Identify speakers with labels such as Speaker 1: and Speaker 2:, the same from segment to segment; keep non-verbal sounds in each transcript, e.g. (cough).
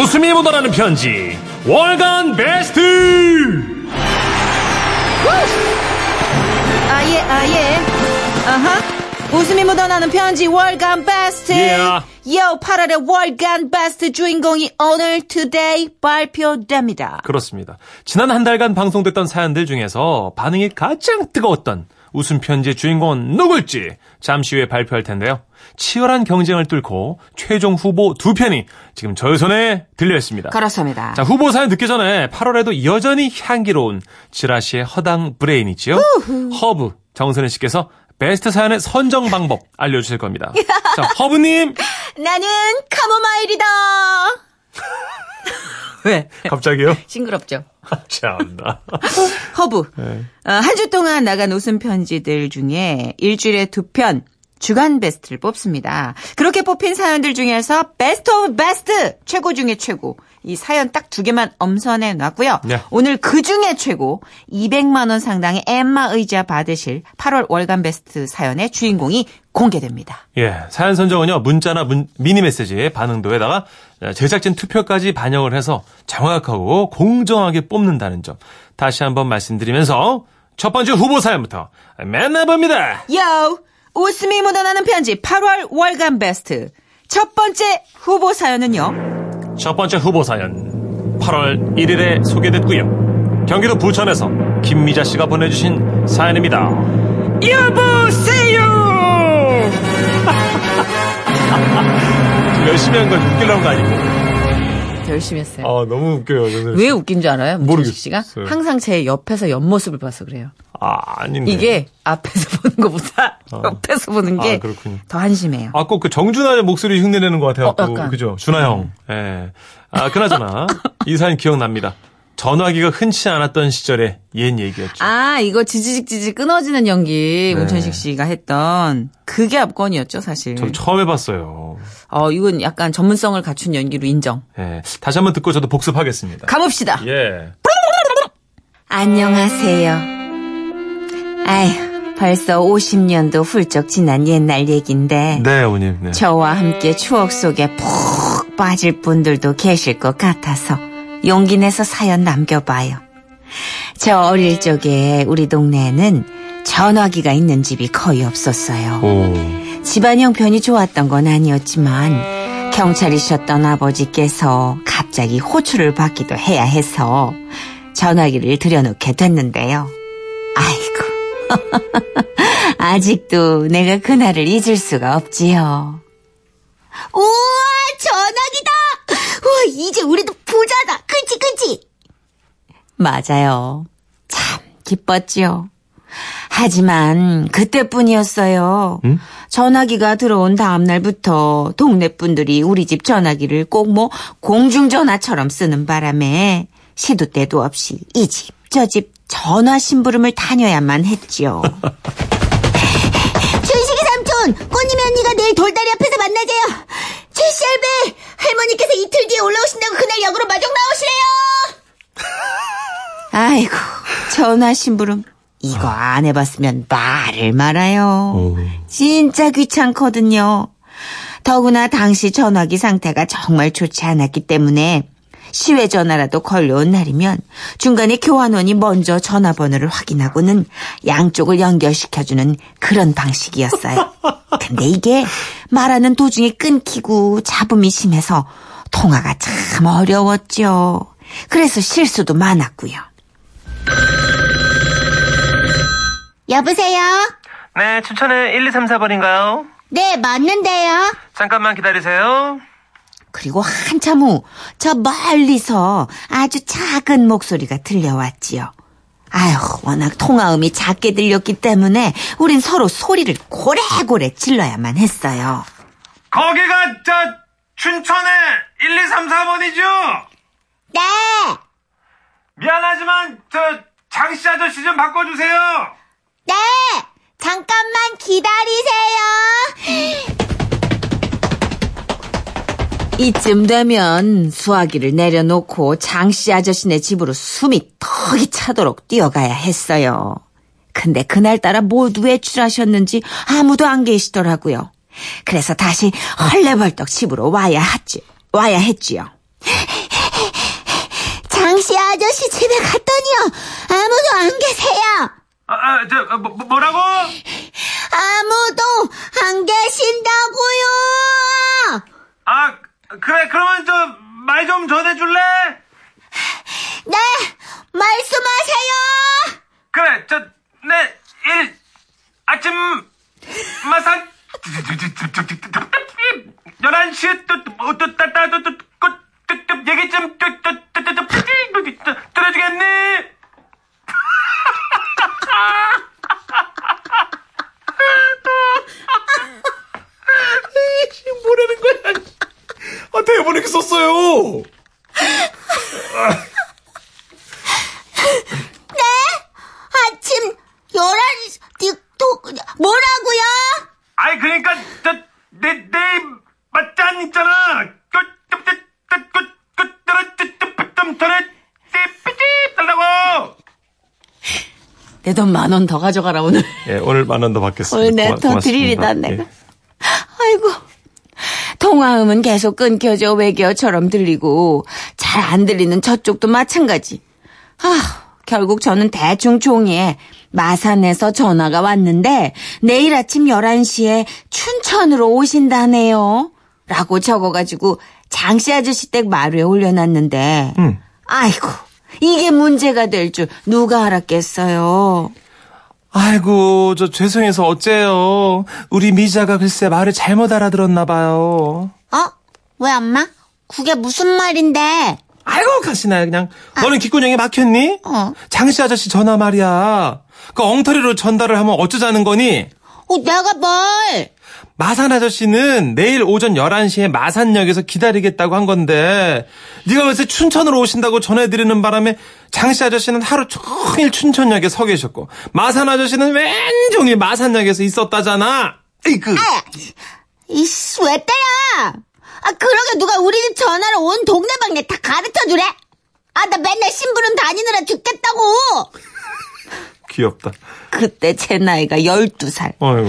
Speaker 1: 웃음이 묻어나는 편지 월간 베스트
Speaker 2: 아예 아예 아하 웃음이 묻어나는 편지 월간 베스트
Speaker 1: Yeah.
Speaker 2: 요 8월의 월간 베스트 주인공이 오늘 today 발표됩니다
Speaker 1: 그렇습니다. 지난 한 달간 방송됐던 사연들 중에서 반응이 가장 뜨거웠던 웃음 편지의 주인공은 누굴지 잠시 후에 발표할 텐데요. 치열한 경쟁을 뚫고 최종 후보 두 편이 지금 저의 손에 들려 있습니다.
Speaker 2: 그렇습니다
Speaker 1: 자, 후보 사연 듣기 전에 8월에도 여전히 향기로운 지라시의 허당 브레인이지요. 허브 정선희 씨께서 베스트 사연의 선정 방법 알려주실 겁니다. 자, 허브님 (laughs)
Speaker 2: 나는 카모마일이다 (laughs) 왜
Speaker 1: 갑자기요?
Speaker 2: 싱그럽죠
Speaker 1: 참나.
Speaker 2: 허브
Speaker 1: 네.
Speaker 2: 어, 한주 동안 나간 웃음 편지들 중에 일주일에 두 편 주간 베스트를 뽑습니다. 그렇게 뽑힌 사연들 중에서 best of best 최고 중에 최고 이 사연 딱 두 개만 엄선해 놨고요.
Speaker 1: 네.
Speaker 2: 오늘 그 중에 최고 200만 원 상당의 엠마 의자 받으실 8월 월간 베스트 사연의 주인공이 공개됩니다.
Speaker 1: 예, 사연 선정은요, 문자나 문- 미니 메시지의 반응도에다가 제작진 투표까지 반영을 해서 정확하고 공정하게 뽑는다는 점. 다시 한번 말씀드리면서 첫 번째 후보 사연부터 만나봅니다.
Speaker 2: 요! 웃음이 묻어나는 편지 8월 월간 베스트 첫 번째 후보 사연은요.
Speaker 1: 첫 번째 후보 사연. 8월 1일에 소개됐고요. 경기도 부천에서 김미자 씨가 보내주신 사연입니다. 여보세요! 좀 (laughs) 열심히 한 건 웃기려는 거 아니고.
Speaker 2: 열심히 했어요.
Speaker 1: 아, 너무 웃겨요.
Speaker 2: 왜 웃긴 줄 알아요? 문천식 씨가
Speaker 1: 모르겠어요.
Speaker 2: 항상 제 옆에서 옆모습을 봐서 그래요.
Speaker 1: 아, 아닌데.
Speaker 2: 이게 앞에서 (laughs) 보는 것보다 옆에서 보는
Speaker 1: 아,
Speaker 2: 게
Speaker 1: 그렇군요.
Speaker 2: 더 한심해요.
Speaker 1: 아, 꼭 그 정준하의 목소리 흉내내는 것 같아갖고.
Speaker 2: 어.
Speaker 1: 그죠? 준하 형. 예. 아, 그나저나. (laughs) 이 사연 기억납니다. 전화기가 흔치 않았던 시절의 옛 얘기였죠.
Speaker 2: 아 이거 지지직 지직 끊어지는 연기 문천식 씨가 했던 그게 압권이었죠 사실.
Speaker 1: 저도 처음 해봤어요.
Speaker 2: 어 이건 약간 전문성을 갖춘 연기로 인정.
Speaker 1: 예. 다시 한번 듣고 저도 복습하겠습니다.
Speaker 2: 가봅시다.
Speaker 1: 예.
Speaker 3: 안녕하세요. 아휴, 벌써 50년도 훌쩍 지난 옛날 얘긴데
Speaker 1: 네, 어머님. 네.
Speaker 3: 저와 함께 추억 속에 푹 빠질 분들도 계실 것 같아서 용기 내서 사연 남겨봐요. 저 어릴 적에 우리 동네에는 전화기가 있는 집이 거의 없었어요.
Speaker 1: 오.
Speaker 3: 집안 형편이 좋았던 건 아니었지만 경찰이셨던 아버지께서 갑자기 호출을 받기도 해야 해서 전화기를 들여놓게 됐는데요. 아이고. (laughs) 아직도 내가 그날을 잊을 수가 없지요. 우와, 전화기다! 우와, 이제 우리도 부자다! 그치, 그치? 맞아요. 참, 기뻤지요. 하지만 그때뿐이었어요. 전화기가 들어온 다음 날부터 동네 분들이 우리 집 전화기를 꼭 뭐 공중전화처럼 쓰는 바람에 시도 때도 없이 이 집 저 집 전화 심부름을 다녀야만 했지요. (laughs)
Speaker 4: 준식이 삼촌, 꽃님이 언니가 내일 돌다리 앞에서 만나재요. 제시 할배, 할머니께서 이틀 뒤에 올라오신다고 그날 역으로 마중 나오시래요. (laughs)
Speaker 3: 아이고 전화 심부름 이거 안 해봤으면 말을 말아요. 진짜 귀찮거든요. 더구나 당시 전화기 상태가 정말 좋지 않았기 때문에 시외 전화라도 걸려온 날이면 중간에 교환원이 먼저 전화번호를 확인하고는 양쪽을 연결시켜주는 그런 방식이었어요. 근데 이게 말하는 도중에 끊기고 잡음이 심해서 통화가 참 어려웠죠. 그래서 실수도 많았고요.
Speaker 4: 여보세요?
Speaker 1: 네, 춘천에 1, 2, 3, 4번인가요?
Speaker 4: 네, 맞는데요.
Speaker 1: 잠깐만 기다리세요.
Speaker 3: 그리고 한참 후 저 멀리서 아주 작은 목소리가 들려왔지요. 아휴, 워낙 통화음이 작게 들렸기 때문에 우린 서로 소리를 고래고래 질러야만 했어요.
Speaker 1: 거기가 저 춘천에 1, 2, 3, 4번이죠?
Speaker 4: 네.
Speaker 1: 미안하지만 저 장씨 아저씨 좀 바꿔주세요.
Speaker 4: 네. 잠깐만 기다리세요.
Speaker 3: 이쯤 되면 수화기를 내려놓고 장씨 아저씨네 집으로 숨이 턱이 차도록 뛰어가야 했어요. 근데 그날따라 모두 외출하셨는지 아무도 안 계시더라고요. 그래서 다시 헐레벌떡 집으로 와야 했지, 와야 했지요.
Speaker 5: 장씨 아저씨 집에 갔더니요. 아무도 안 계세요.
Speaker 1: 아, 아, 저, 아, 뭐, 뭐라고?
Speaker 5: 아무도 안 계신다고요.
Speaker 1: 아, 그래, 그러면 저, 말좀전해줄래?
Speaker 5: 네, 말씀하세요.
Speaker 1: 그래, 저, 내, 일, 아침, 마사, 11시에 또, 또, 또, 따, 따, 또, 또, 또, 또, 또, 얘기 좀, 또, 또, 또, 또, 또, 또, 들어주겠니? 뭐라는 거야? 아, 대본에 이렇게 썼어요.
Speaker 5: 아침 11시, 또, 뭐라고요?
Speaker 1: 아이, 그러니까, 저, 내, 내, 맞짠 있잖아.
Speaker 2: 내 돈 만 원 더 가져가라 오늘.
Speaker 1: 예, 오늘 만 원 더 받겠습니다.
Speaker 2: 오늘 내더 드리리다 내가. 아이고. 통화음은 계속 끊겨져 외계어처럼 들리고 잘 안 들리는 저쪽도 마찬가지. 아, 결국 저는 대충 종이에 마산에서 전화가 왔는데 내일 아침 11시에 춘천으로 오신다네요. 라고 적어가지고 장씨 아저씨 댁 마루에 올려놨는데
Speaker 1: 응.
Speaker 2: 아이고 이게 문제가 될 줄 누가 알았겠어요.
Speaker 1: 아이고, 저 죄송해서 어째요. 우리 미자가 글쎄 말을 잘못 알아들었나 봐요.
Speaker 5: 어? 왜 엄마? 그게 무슨 말인데?
Speaker 1: 아이고, 가시나 그냥. 너는 귓구녕에 막혔니?
Speaker 5: 어.
Speaker 1: 장씨 아저씨 전화 말이야. 그 엉터리로 전달을 하면 어쩌자는 거니?
Speaker 5: 어, 내가 뭘?
Speaker 1: 마산 아저씨는 내일 오전 11시에 마산역에서 기다리겠다고 한 건데 네가 글쎄 춘천으로 오신다고 전해드리는 바람에 장씨 아저씨는 하루 종일 춘천역에 서 계셨고 마산 아저씨는 왼종일 마산역에서 있었다잖아. 에이그.
Speaker 5: 아, 이씨, 왜 때려? 아, 그러게 누가 우리 집 전화로 온 동네방네 다 가르쳐 주래? 아, 나 맨날 심부름 다니느라 죽겠다고!
Speaker 1: 귀엽다.
Speaker 2: 그때 제 나이가 12살.
Speaker 1: 아이고.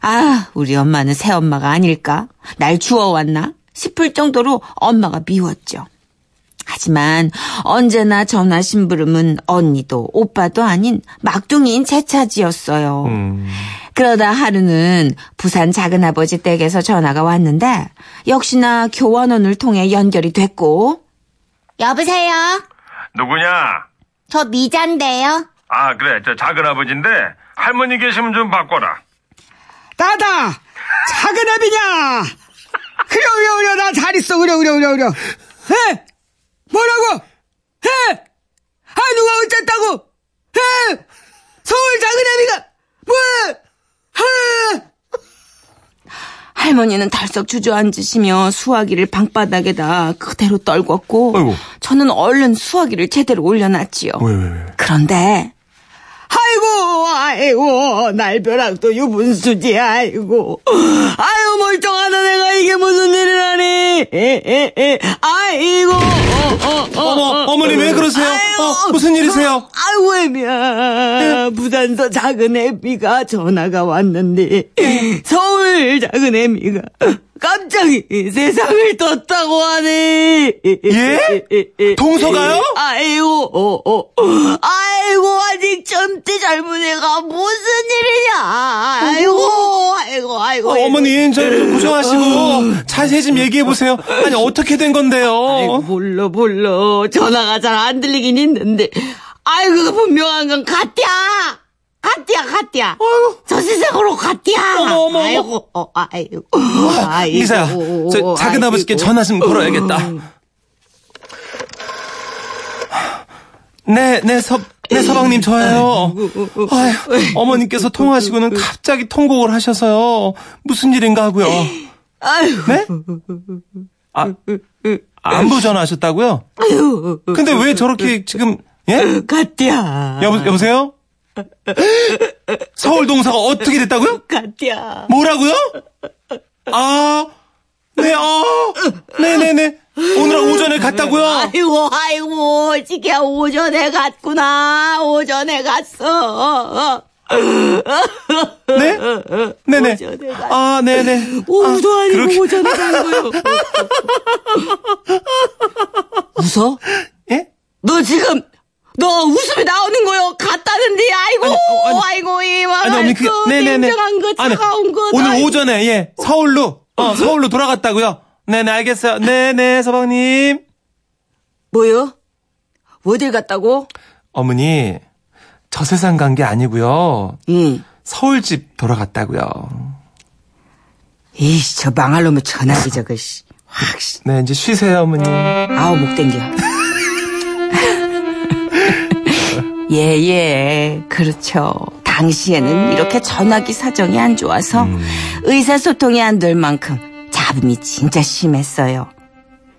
Speaker 2: 아, 우리 엄마는 새엄마가 아닐까? 날 주워왔나? 싶을 정도로 엄마가 미웠죠. 하지만 언제나 전화 심부름은 언니도 오빠도 아닌 막둥이인 제 차지였어요.
Speaker 1: 음.
Speaker 2: 그러다 하루는 부산 작은아버지 댁에서 전화가 왔는데 역시나 교환원을 통해 연결이 됐고
Speaker 5: 여보세요?
Speaker 1: 누구냐?
Speaker 5: 저 미잔데요?
Speaker 1: 아 그래 저 작은 아버지인데 할머니 계시면 좀 바꿔라.
Speaker 3: 나다! 작은 애비냐! 그래, 그래, 그래, 나잘 있어, 그래, 그래, 그래. 에? 뭐라고? 에? 아, 누가 어쨌다고? 에? 서울 작은 애비가, 뭐? 에?
Speaker 2: 할머니는 덜썩 주저앉으시며 수화기를 방바닥에다 그대로 떨궜고
Speaker 1: 아이고.
Speaker 2: 저는 얼른 수화기를 제대로 올려놨지요.
Speaker 1: 왜 왜 왜?
Speaker 2: 그런데
Speaker 3: 아이고, 날벼락도 유분수지, 아이고. 아유, 멀쩡하다, 내가 이게 무슨 일이라니. 에, 에, 에. 아이고, 어, 어, 어.
Speaker 1: 어머 어머니 왜 그러세요? 어, 무슨 일이세요?
Speaker 3: 아이고, 애미야. 부산서 작은 애미가 전화가 왔는데, 서울 작은 애미가 깜짝이 세상을 떴다고 하네.
Speaker 1: 예? 동서가요?
Speaker 3: 아이고, 어, 어. 아이고, 아직 젊디 젊은 애가 무슨 일이냐. 아이고.
Speaker 1: 어, 어머니 저 고정하시고 자세히 좀 얘기해 보세요. 아니 어떻게 된 건데요?
Speaker 3: 아이고, 몰라, 몰라. 전화가 잘 안 들리긴 있는데. 아이고, 분명한 건 가띠야! 가띠야, 가띠야! 저 세상으로 가띠야!
Speaker 1: 어머, 어머, 어머.
Speaker 3: 아이고, 어, 아이고. 아이고.
Speaker 1: 이사야, 저 작은 아버지께. 전화 좀 걸어야겠다. 네, 네, 서, 네, 서방님, 저예요. 아휴, 어머님께서 통화하시고는 갑자기 통곡을 하셔서요. 무슨 일인가 하고요. 네? 아, 안부 전화하셨다고요? 근데 왜 저렇게 지금, 예?
Speaker 3: 가띠야.
Speaker 1: 여보, 여보세요? 서울 동사가 어떻게 됐다고요?
Speaker 3: 가띠야.
Speaker 1: 뭐라고요? 아, 네, 어, 네 네 네. 오늘 오전에 갔다고요?
Speaker 3: 아이고, 아이고, 지게 오전에 갔구나. 오전에 갔어.
Speaker 1: 네? 네네.
Speaker 3: 오전에 갔
Speaker 1: 아, 네네.
Speaker 3: 오후도 아니고
Speaker 1: 그렇게-
Speaker 3: 오전에 간 거요. (laughs)
Speaker 6: 웃어?
Speaker 1: 예?
Speaker 6: 너 지금 너 웃음이 나오는 거요 갔다는데 아이고
Speaker 1: 아니, 어, 아니.
Speaker 6: 아이고
Speaker 1: 아니, 어머니, 그게, 네네네.
Speaker 6: 냉정한 거 차가운 거
Speaker 1: 오늘
Speaker 6: 아이고.
Speaker 1: 오전에, 예, 서울로, 어, 서울로 돌아갔다고요 네네, 알겠어요. 네네, 서방님.
Speaker 6: 뭐요? 어딜 갔다고?
Speaker 1: 어머니, 저 세상 간 게 아니고요
Speaker 6: 응.
Speaker 1: 서울집 돌아갔다고요
Speaker 6: 이씨 저 망할 놈의 전화기 저거 씨. 확 씨.
Speaker 1: 네, 이제 쉬세요, 어머니.
Speaker 6: 아우 목 땡겨. (laughs) 예, 예, 그렇죠. 당시에는 이렇게 전화기 사정이 안 좋아서 의사소통이 안 될 만큼 잡음이 진짜 심했어요.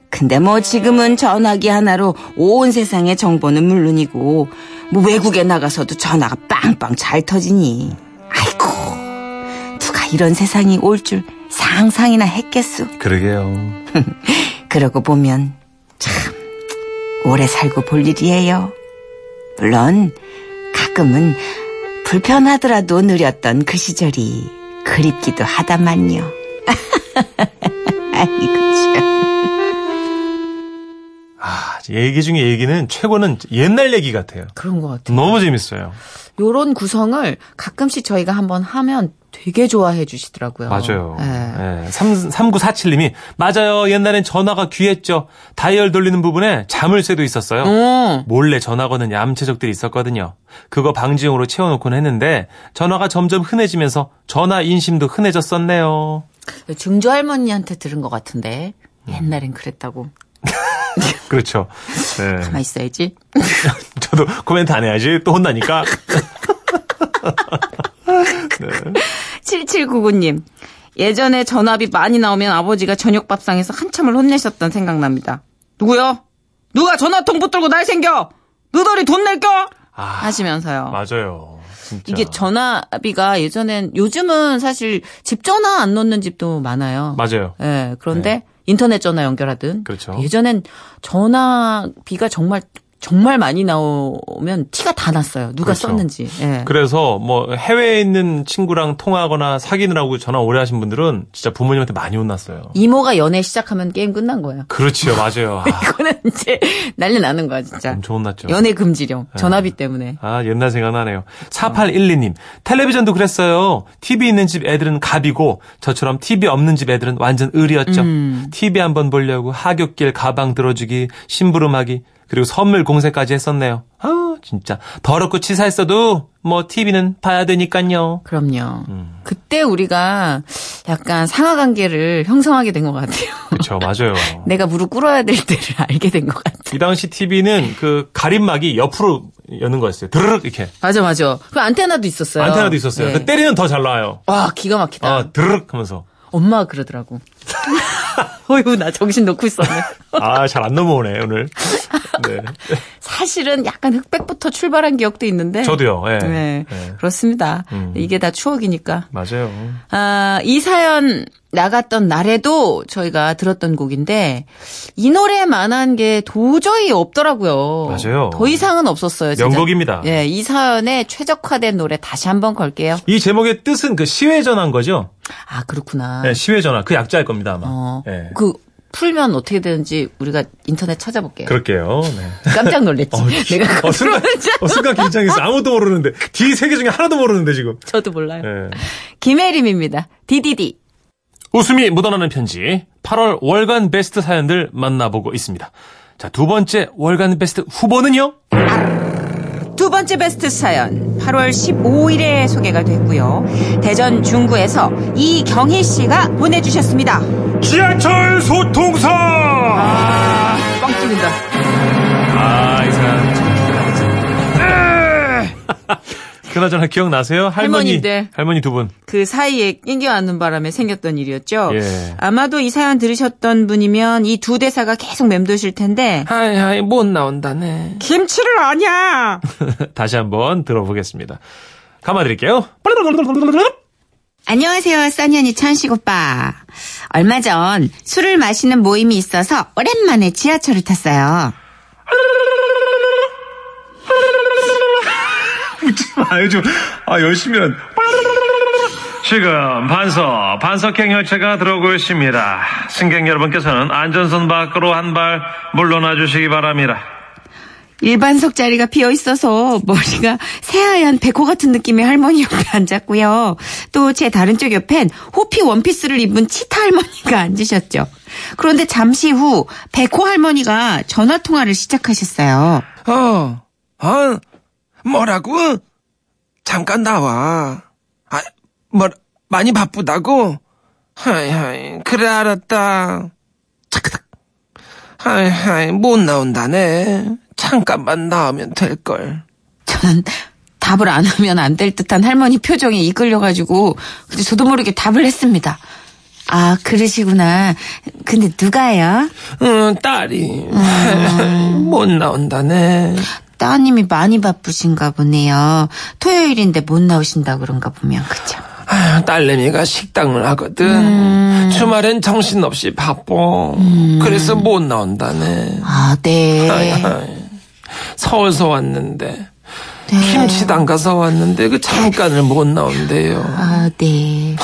Speaker 6: 근데 뭐 지금은 전화기 하나로 온 세상의 정보는 물론이고 뭐 외국에 나가서도 전화가 빵빵 잘 터지니 아이고 누가 이런 세상이 올 줄 상상이나 했겠소. (laughs)
Speaker 1: 그러게요.
Speaker 6: 그러고 보면 참 오래 살고 볼 일이에요. 물론 가끔은 불편하더라도 느렸던 그 시절이 그립기도 하다만요. (laughs) (laughs) 아이고 참.
Speaker 1: 아, 얘기 중에 얘기는 최고는 옛날 얘기 같아요.
Speaker 2: 그런 것 같아요.
Speaker 1: 너무 재밌어요.
Speaker 2: 요런 구성을 가끔씩 저희가 한번 하면 되게 좋아해 주시더라고요.
Speaker 1: 맞아요.
Speaker 2: 예.
Speaker 1: 예. 3, 3947님이, 맞아요. 옛날엔 전화가 귀했죠. 다이얼 돌리는 부분에 자물쇠도 있었어요.
Speaker 2: 음.
Speaker 1: 몰래 전화 거는 얌체족들이 있었거든요. 그거 방지용으로 채워놓곤 했는데, 전화가 점점 흔해지면서 전화 인심도 흔해졌었네요.
Speaker 2: 증조 할머니한테 들은 것 같은데 옛날엔 그랬다고. (laughs)
Speaker 1: 그렇죠. 네.
Speaker 2: 가만 있어야지. (laughs)
Speaker 1: 저도 코멘트 안 해야지. 또 혼나니까. (laughs)
Speaker 2: 7799님. 예전에 전화비 많이 나오면 아버지가 저녁 밥상에서 한참을 혼내셨던 생각납니다. 누구요? 누가 전화통 붙들고 날 생겨? 너덜이 돈 낼겨?
Speaker 1: 아,
Speaker 2: 하시면서요.
Speaker 1: 맞아요. 진짜.
Speaker 2: 이게 전화비가 예전엔 요즘은 사실 집 전화 안 놓는 집도 많아요.
Speaker 1: 맞아요.
Speaker 2: 예, 그런데 인터넷 전화 연결하든
Speaker 1: 그렇죠.
Speaker 2: 예전엔 전화비가 정말 정말 많이 나오면 티가 다 났어요. 누가
Speaker 1: 그렇죠.
Speaker 2: 썼는지. 예.
Speaker 1: 그래서 뭐 해외에 있는 친구랑 통화하거나 사귀느라고 전화 오래 하신 분들은 진짜 부모님한테 많이 혼났어요.
Speaker 2: 이모가 연애 시작하면 게임 끝난 거예요.
Speaker 1: 그렇죠. 맞아요. 아, (laughs)
Speaker 2: 이거는 이제 난리 나는 거야, 진짜.
Speaker 1: 엄청 혼났죠.
Speaker 2: 연애 금지령. 전화비 때문에.
Speaker 1: 아, 옛날 생각나네요. 4812님. 텔레비전도 그랬어요. TV 있는 집 애들은 갑이고, 저처럼 TV 없는 집 애들은 완전 을이었죠. TV 한번 보려고 하굣길 가방 들어주기, 심부름하기, 그리고 선물 공세까지 했었네요. 아, 진짜. 더럽고 치사했어도, 뭐, TV는 봐야 되니깐요.
Speaker 2: 그럼요.
Speaker 1: 음.
Speaker 2: 그때 우리가 약간 상하 관계를 형성하게 된 것 같아요.
Speaker 1: 그쵸, 맞아요. (laughs)
Speaker 2: 내가 무릎 꿇어야 될 때를 (laughs) 알게 된 것 같아요.
Speaker 1: 이 당시 TV는 그 가림막이 옆으로 여는 거였어요. 드르륵 이렇게.
Speaker 2: 맞아, 맞아. 그 안테나도 있었어요.
Speaker 1: 안테나도 있었어요.
Speaker 2: 네.
Speaker 1: 그 때리면 더 잘 나와요.
Speaker 2: 와, 기가 막히다.
Speaker 1: 아, 드르륵 하면서.
Speaker 2: 엄마가 그러더라고. (laughs) 어휴, 나 정신 놓고 있었네. (laughs)
Speaker 1: 아, 잘 안 넘어오네, 오늘. 네. (laughs)
Speaker 2: 사실은 약간 흑백부터 출발한 기억도 있는데.
Speaker 1: 저도요, 예.
Speaker 2: 네.
Speaker 1: 예.
Speaker 2: 그렇습니다.
Speaker 1: 음.
Speaker 2: 이게 다 추억이니까.
Speaker 1: 맞아요.
Speaker 2: 아, 이 사연 나갔던 날에도 저희가 들었던 곡인데 이 노래만 한 게 도저히 없더라고요.
Speaker 1: 맞아요.
Speaker 2: 더 이상은 없었어요. 진짜.
Speaker 1: 명곡입니다.
Speaker 2: 예, 이 사연에 최적화된 노래 다시 한번 걸게요.
Speaker 1: 이 제목의 뜻은 그 시외 전화인 거죠?
Speaker 2: 아, 그렇구나.
Speaker 1: 네, 시외 전화. 그 약자일 겁니다, 아마.
Speaker 2: 어,
Speaker 1: 예.
Speaker 2: 그 풀면 어떻게 되는지 우리가 인터넷 찾아볼게요.
Speaker 1: 그럴게요. 네.
Speaker 2: 깜짝 놀랐지.
Speaker 1: 어,
Speaker 2: 내가
Speaker 1: 어, 순간, 어, 순간 긴장했어. 아무도 모르는데. 뒤 세 개 중에 하나도 모르는데, 지금.
Speaker 2: 저도 몰라요.
Speaker 1: 예.
Speaker 2: 김혜림입니다. 디디디.
Speaker 1: 웃음이 묻어나는 편지 8월 월간 베스트 사연들 만나보고 있습니다. 자, 두 번째 월간 베스트 후보는요?
Speaker 2: 두 번째 베스트 사연 8월 15일에 소개가 됐고요. 대전 중구에서 이경희 씨가 보내주셨습니다.
Speaker 1: 지하철 소통사!
Speaker 2: 뻥 뚫린다.
Speaker 1: 아, 그나저나 기억나세요? 할머니.
Speaker 2: 할머니인데.
Speaker 1: 할머니 두 분.
Speaker 2: 그 사이에 낑겨앉는 바람에 생겼던 일이었죠.
Speaker 1: 예.
Speaker 2: 아마도 이 사연 들으셨던 분이면 이 두 대사가 계속 맴도실 텐데
Speaker 1: 하이, 하이, 못 나온다네.
Speaker 2: 김치를 아냐. (laughs)
Speaker 1: 다시 한번 들어보겠습니다. 감아드릴게요.
Speaker 3: 안녕하세요, 써니언니 천식 오빠. 얼마 전 술을 마시는 모임이 있어서 오랜만에 지하철을 탔어요. (laughs)
Speaker 1: 아, 요즘, 아, 열심히 한. 지금 반석, 반석행 열차가 들어오고 있습니다. 승객 여러분께서는 안전선 밖으로 한 발 물러나 주시기 바랍니다.
Speaker 3: 일반석 자리가 비어 있어서 머리가 새하얀 백호 같은 느낌의 할머니 옆에 (laughs) 앉았고요. 또 제 다른 쪽 옆엔 호피 원피스를 입은 치타 할머니가 (laughs) 앉으셨죠. 그런데 잠시 후 백호 할머니가 전화 통화를 시작하셨어요.
Speaker 7: 어, 어, 뭐라고? 잠깐 나와. 아, 뭐, 많이 바쁘다고? 하이, 하이, 그래, 알았다. 차크닥. 하이, 하이, 못 나온다네. 잠깐만 나오면 될걸.
Speaker 3: 저는 답을 안 하면 안 될 듯한 할머니 표정에 이끌려가지고 근데 저도 모르게 답을 했습니다. 아 그러시구나. 근데 누가요?
Speaker 7: 응, 딸이. (laughs) 못 나온다네.
Speaker 3: 따님이 많이 바쁘신가 보네요. 토요일인데 못 나오신다 그런가 보면 그죠?
Speaker 7: 아유, 딸내미가 식당을 하거든. 주말엔 정신없이 바빠. 그래서 못 나온다네.
Speaker 3: 아 네.
Speaker 7: 서울서 왔는데.
Speaker 3: 네.
Speaker 7: 김치 담가서 왔는데 그 잠깐을 못 나온대요.
Speaker 3: 아 네.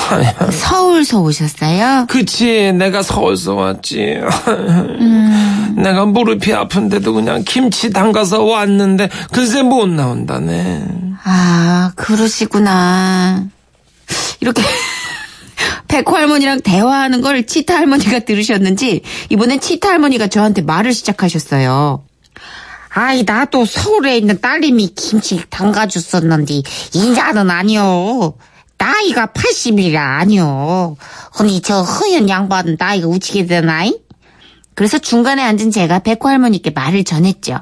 Speaker 3: 서울서 오셨어요?
Speaker 7: 그치, 내가 서울서 왔지.
Speaker 3: 음.
Speaker 7: 내가 무릎이 아픈데도 그냥 김치 담가서 왔는데 글쎄 못 나온다네.
Speaker 3: 아 그러시구나. 이렇게. (laughs) 백호 할머니랑 대화하는 걸 치타 할머니가 들으셨는지 이번엔 치타 할머니가 저한테 말을 시작하셨어요. 아이 나도 서울에 있는 딸님이 김치 담가줬었는데 인자는 아니요. 나이가 80이라 아니요. 언니 저 허연 양반은 나이가 우치게 되나이? 그래서 중간에 앉은 제가 백호 할머니께 말을 전했죠.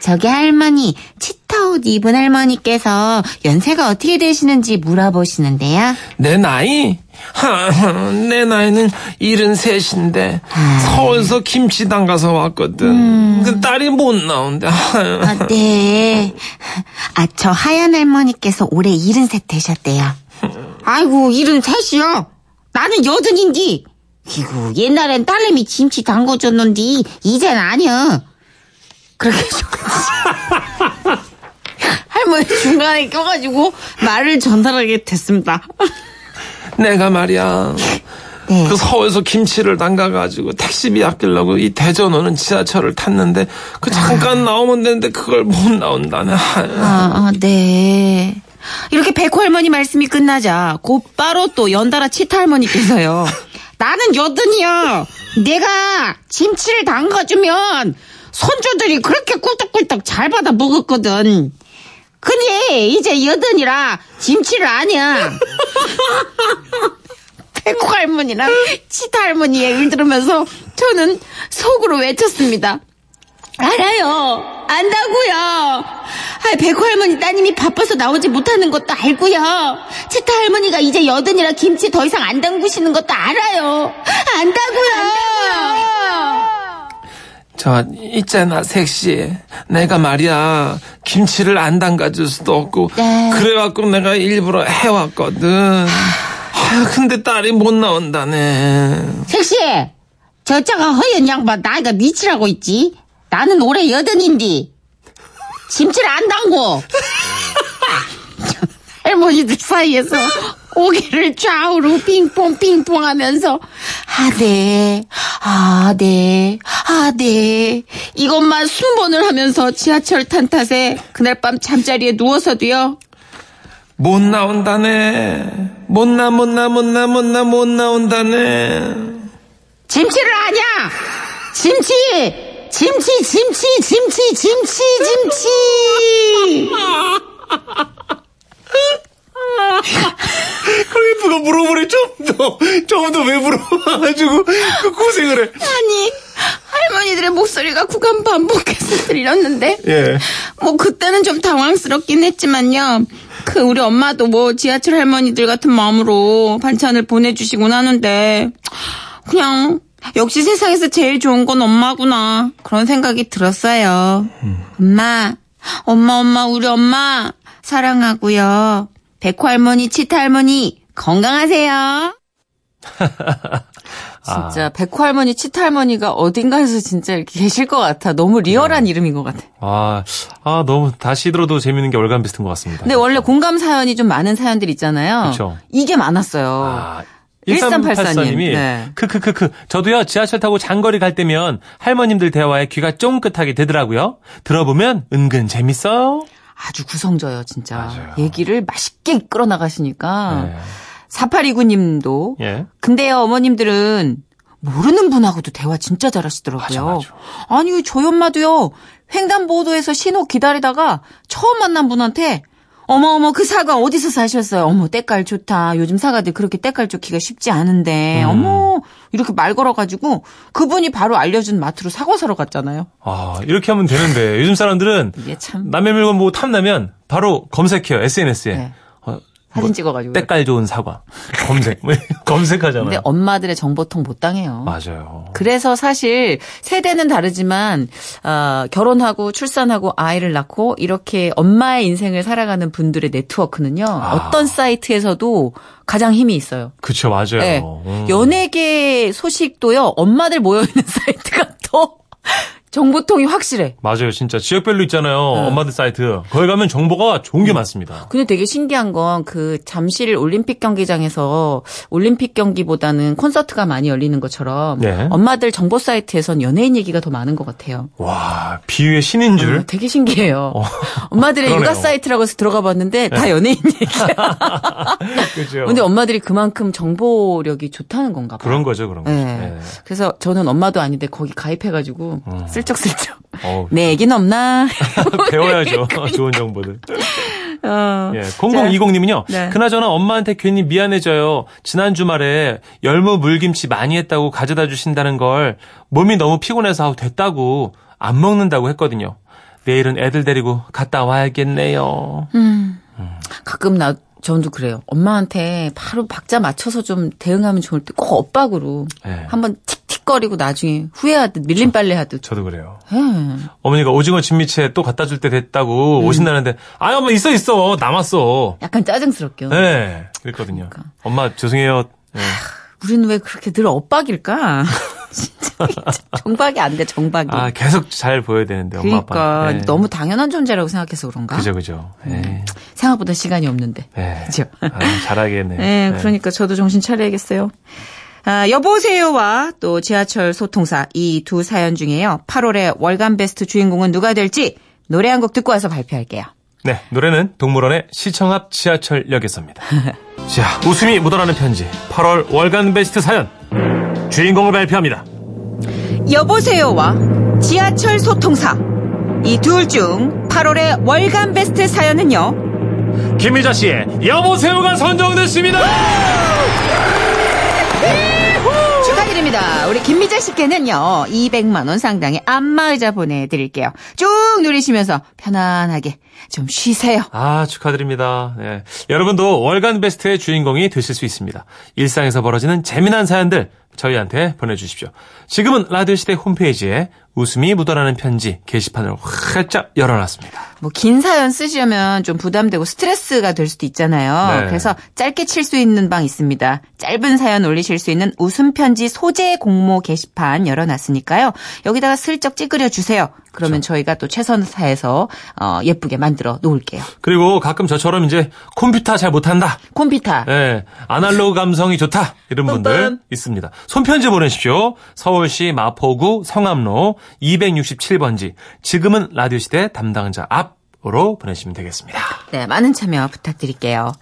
Speaker 3: 저기 할머니, 치타 옷 입은 할머니께서 연세가 어떻게 되시는지 물어보시는데요.
Speaker 7: 내 나이? 하, 내 나이는 73인데 서울서 김치 담가서 왔거든. 그 딸이 못 나온대.
Speaker 3: 아, 네. 아, 저 하얀 할머니께서 올해 73 되셨대요. 아이고, 73이요? 나는 여든인디. 이고, 옛날엔 딸내미 김치 담궈줬는데, 이젠 아니야. 그렇게 좀. (laughs) 할머니 중간에 껴가지고 말을 전달하게 됐습니다.
Speaker 7: 내가 말이야.
Speaker 3: 네.
Speaker 7: 그 서울에서 김치를 담가가지고 택시비 아끼려고 이 대전 오는 지하철을 탔는데 그 잠깐 나오면 되는데 그걸 못 나온다네.
Speaker 3: 아, 아, 네. 이렇게 백호 할머니 말씀이 끝나자 곧바로 또 연달아 치타 할머니께서요. (laughs) 나는 여든이요. 내가 김치를 담가주면 손주들이 그렇게 꿀떡꿀떡 잘 받아 먹었거든. 근데 이제 여든이라 김치를 아냐. 백호 할머니랑 치타 할머니의 을 들으면서 저는 속으로 외쳤습니다. 알아요. 안다고요. 아, 백호 할머니 따님이 바빠서 나오지 못하는 것도 알고요. 치타 할머니가 이제 여든이라 김치 더 이상 안 담그시는 것도 알아요. 안다고요.
Speaker 7: 저 있잖아 섹시. 내가 말이야 김치를 안 담가줄 수도 없고
Speaker 3: 네.
Speaker 7: 그래갖고 내가 일부러 해왔거든. 아 근데 딸이 못 나온다네.
Speaker 3: 색시, 저 자가 허연 양반 나이가 미치라고 있지. 나는 올해 여든인데 김치를 안 담고 (laughs) 할머니들 사이에서 고개를 좌우로 핑퐁 핑퐁 하면서 아, 네. 아, 네. 아, 네. 이것만 수번을 하면서 지하철 탄 탓에 그날 밤 잠자리에 누워서도요.
Speaker 7: 못 나온다네. 못 나, 못 나, 못 나, 못 나, 못 나온다네.
Speaker 3: 김치를 아냐! 김치! 김치, 김치, 김치, 김치, 김치! (laughs)
Speaker 1: 누가 물어보래, 좀 더. 좀더왜 물어봐가지고, 그 고생을 해.
Speaker 3: 아니, 할머니들의 목소리가 구간 반복해서 들렸는데,
Speaker 1: 예.
Speaker 3: 뭐 그때는 좀 당황스럽긴 했지만요. 그 우리 엄마도 뭐 지하철 할머니들 같은 마음으로 반찬을 보내주시곤 하는데 그냥 역시 세상에서 제일 좋은 건 엄마구나 그런 생각이 들었어요. 엄마, 엄마, 엄마, 우리 엄마 사랑하고요. 백호 할머니, 치타 할머니 건강하세요. (laughs)
Speaker 2: 진짜 백호 할머니, 치타 할머니가 어딘가에서 진짜 이렇게 계실 것 같아. 너무 리얼한 이름인 것 같아.
Speaker 1: 아, 아, 너무 다시 들어도 재밌는 게 월간 베스트인 것 같습니다.
Speaker 2: 근데 원래 공감 사연이 좀 많은 사연들 있잖아요.
Speaker 1: 그쵸.
Speaker 2: 이게 많았어요.
Speaker 1: 아,
Speaker 2: 1384 님.
Speaker 1: 1384님이
Speaker 2: 네.
Speaker 1: 크크크크 저도요 지하철 타고 장거리 갈 때면 할머님들 대화에 귀가 쫑긋하게 되더라고요. 들어보면 은근 재밌어요.
Speaker 2: 아주 구성져요, 진짜.
Speaker 1: 맞아요.
Speaker 2: 얘기를 맛있게 끌어 나가시니까.
Speaker 1: 네.
Speaker 2: 4829님도.
Speaker 1: 예.
Speaker 2: 근데요, 어머님들은 모르는 분하고도 대화 진짜 잘하시더라고요.
Speaker 1: 맞아,
Speaker 2: 아니, 저희 엄마도요, 횡단보도에서 신호 기다리다가 처음 만난 분한테 어머, 어머, 그 사과 어디서 사셨어요? 어머, 때깔 좋다. 요즘 사과들 그렇게 때깔 좋기가 쉽지 않은데.
Speaker 1: 음.
Speaker 2: 어머, 이렇게 말 걸어가지고 그분이 바로 알려준 마트로 사과 사러 갔잖아요.
Speaker 1: 아 이렇게 하면 되는데 요즘 사람들은. 남의 물건 보고 탐나면 바로 검색해요 SNS에.
Speaker 2: 네.
Speaker 1: 어,
Speaker 2: 사진 찍어가지고.
Speaker 1: 때깔 좋은 사과 검색 뭐 검색하잖아요.
Speaker 2: 근데 엄마들의 정보통 못 당해요.
Speaker 1: 맞아요.
Speaker 2: 그래서 사실 세대는 다르지만 어, 결혼하고 출산하고 아이를 낳고 이렇게 엄마의 인생을 살아가는 분들의 네트워크는요.
Speaker 1: 아.
Speaker 2: 어떤 사이트에서도 가장 힘이 있어요.
Speaker 1: 그쵸 맞아요.
Speaker 2: 네.
Speaker 1: 음.
Speaker 2: 연예계 소식도요. 엄마들 모여 있는 (laughs) 사이트가 더 정보통이 확실해.
Speaker 1: 맞아요 진짜 지역별로 있잖아요
Speaker 2: 네.
Speaker 1: 엄마들 사이트 거기 가면 정보가 좋은 게 많습니다.
Speaker 2: 근데 되게 신기한 건 그 잠실 올림픽 경기장에서 올림픽 경기보다는 콘서트가 많이 열리는 것처럼
Speaker 1: 네.
Speaker 2: 엄마들 정보 사이트에선 연예인 얘기가 더 많은 것 같아요.
Speaker 1: 와 비유의 신인 줄.
Speaker 2: 어, 되게 신기해요. 엄마들의
Speaker 1: 그러네요.
Speaker 2: 육아 사이트라고 해서 들어가 봤는데 다 연예인 얘기야. (laughs)
Speaker 1: 그죠.
Speaker 2: 근데 엄마들이 그만큼 정보력이 좋다는 건가 봐요.
Speaker 1: 그런 거죠 그런 거죠.
Speaker 2: 네.
Speaker 1: 네.
Speaker 2: 그래서 저는 엄마도 아닌데 거기 가입해가지고 슬쩍슬쩍
Speaker 1: 어우,
Speaker 2: 내 얘기는 없나? (laughs)
Speaker 1: 배워야죠. (laughs) 좋은 정보들.
Speaker 2: 어.
Speaker 1: 예, 0020님은요.
Speaker 2: 네.
Speaker 1: 그나저나 엄마한테 괜히 미안해져요. 지난 주말에 열무 물김치 많이 했다고 가져다 주신다는 걸 몸이 너무 피곤해서 됐다고 안 먹는다고 했거든요. 내일은 애들 데리고 갔다 와야겠네요.
Speaker 2: 가끔 나 저도 그래요. 엄마한테 바로 박자 맞춰서 좀 대응하면 좋을 때 꼭 엇박으로
Speaker 1: 네.
Speaker 2: 한번 틱 틱거리고 나중에 후회하듯 밀린 빨래 하듯.
Speaker 1: 저도 그래요.
Speaker 2: 예.
Speaker 1: 어머니가 오징어 진미채 또 갖다 줄 때 됐다고
Speaker 2: 음.
Speaker 1: 오신다는데 아 엄마 있어 있어 남았어.
Speaker 2: 약간 짜증스럽게.
Speaker 1: 네, 그랬거든요.
Speaker 2: 그러니까.
Speaker 1: 엄마 죄송해요. 네.
Speaker 2: 우리는 왜 그렇게 늘 엇박일까? (laughs) 진짜, 정박이 안 돼, 정박이.
Speaker 1: 아 계속 잘 보여야 되는데 엄마
Speaker 2: 그러니까
Speaker 1: 아빠. 네.
Speaker 2: 너무 당연한 존재라고 생각해서 그런가?
Speaker 1: 그죠 그죠. 네.
Speaker 2: 생각보다 시간이 없는데.
Speaker 1: 네.
Speaker 2: 그죠?
Speaker 1: 아, 잘하겠네.
Speaker 2: 네, 그러니까 저도 정신 차려야겠어요. 아, 여보세요와 또 지하철 소통사 이 두 사연 중에요. 8월의 월간 베스트 주인공은 누가 될지 노래 한 곡 듣고 와서 발표할게요.
Speaker 1: 네, 노래는 동물원의 시청 앞 지하철역에서입니다. (laughs) 자, 웃음이 묻어나는 편지. 8월 월간 베스트 사연. 주인공을 발표합니다.
Speaker 2: 여보세요와 지하철 소통사 이 둘 중 8월의 월간 베스트 사연은요.
Speaker 1: 김희자 씨의 여보세요가 선정됐습니다!
Speaker 2: 축하드립니다. 우리 김미자 씨께는요, 200만원 상당의 안마의자 보내드릴게요. 쭉 누리시면서 편안하게 좀 쉬세요.
Speaker 1: 아, 축하드립니다. 네. 여러분도 월간 베스트의 주인공이 되실 수 있습니다. 일상에서 벌어지는 재미난 사연들 저희한테 보내주십시오. 지금은 라디오 시대 홈페이지에 웃음이 묻어나는 편지 게시판을 활짝 열어놨습니다.
Speaker 2: 뭐 긴 사연 쓰시려면 좀 부담되고 스트레스가 될 수도 있잖아요.
Speaker 1: 네.
Speaker 2: 그래서 짧게 칠 수 있는 방 있습니다. 짧은 사연 올리실 수 있는 웃음 편지 소재 공모 게시판 열어놨으니까요. 여기다가 슬쩍 찌그려 주세요. 그러면 저희가 또 최선을 다해서 어, 예쁘게 만들어 놓을게요.
Speaker 1: 그리고 가끔 저처럼 이제 컴퓨터 잘 못한다.
Speaker 2: 콤피타.
Speaker 1: 네, 아날로그 감성이 좋다. 이런 분들. 있습니다. 손편지 보내십시오. 서울시 마포구 성암로 267번지. 지금은 라디오 시대 담당자 앞 으로 보내시면 되겠습니다.
Speaker 2: 네, 많은 참여 부탁드릴게요.